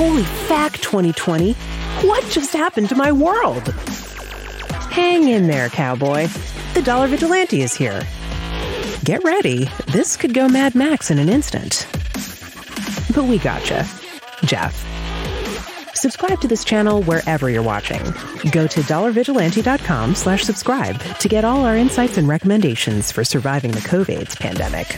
Holy Fack, 2020. What just happened to my world? Hang in there, cowboy. The Dollar Vigilante is here. Get ready. This could go Mad Max in an instant. But we gotcha. Jeff. Subscribe to this channel wherever you're watching. Go to dollarvigilante.com slash subscribe to get all our insights and recommendations for surviving the COVID pandemic.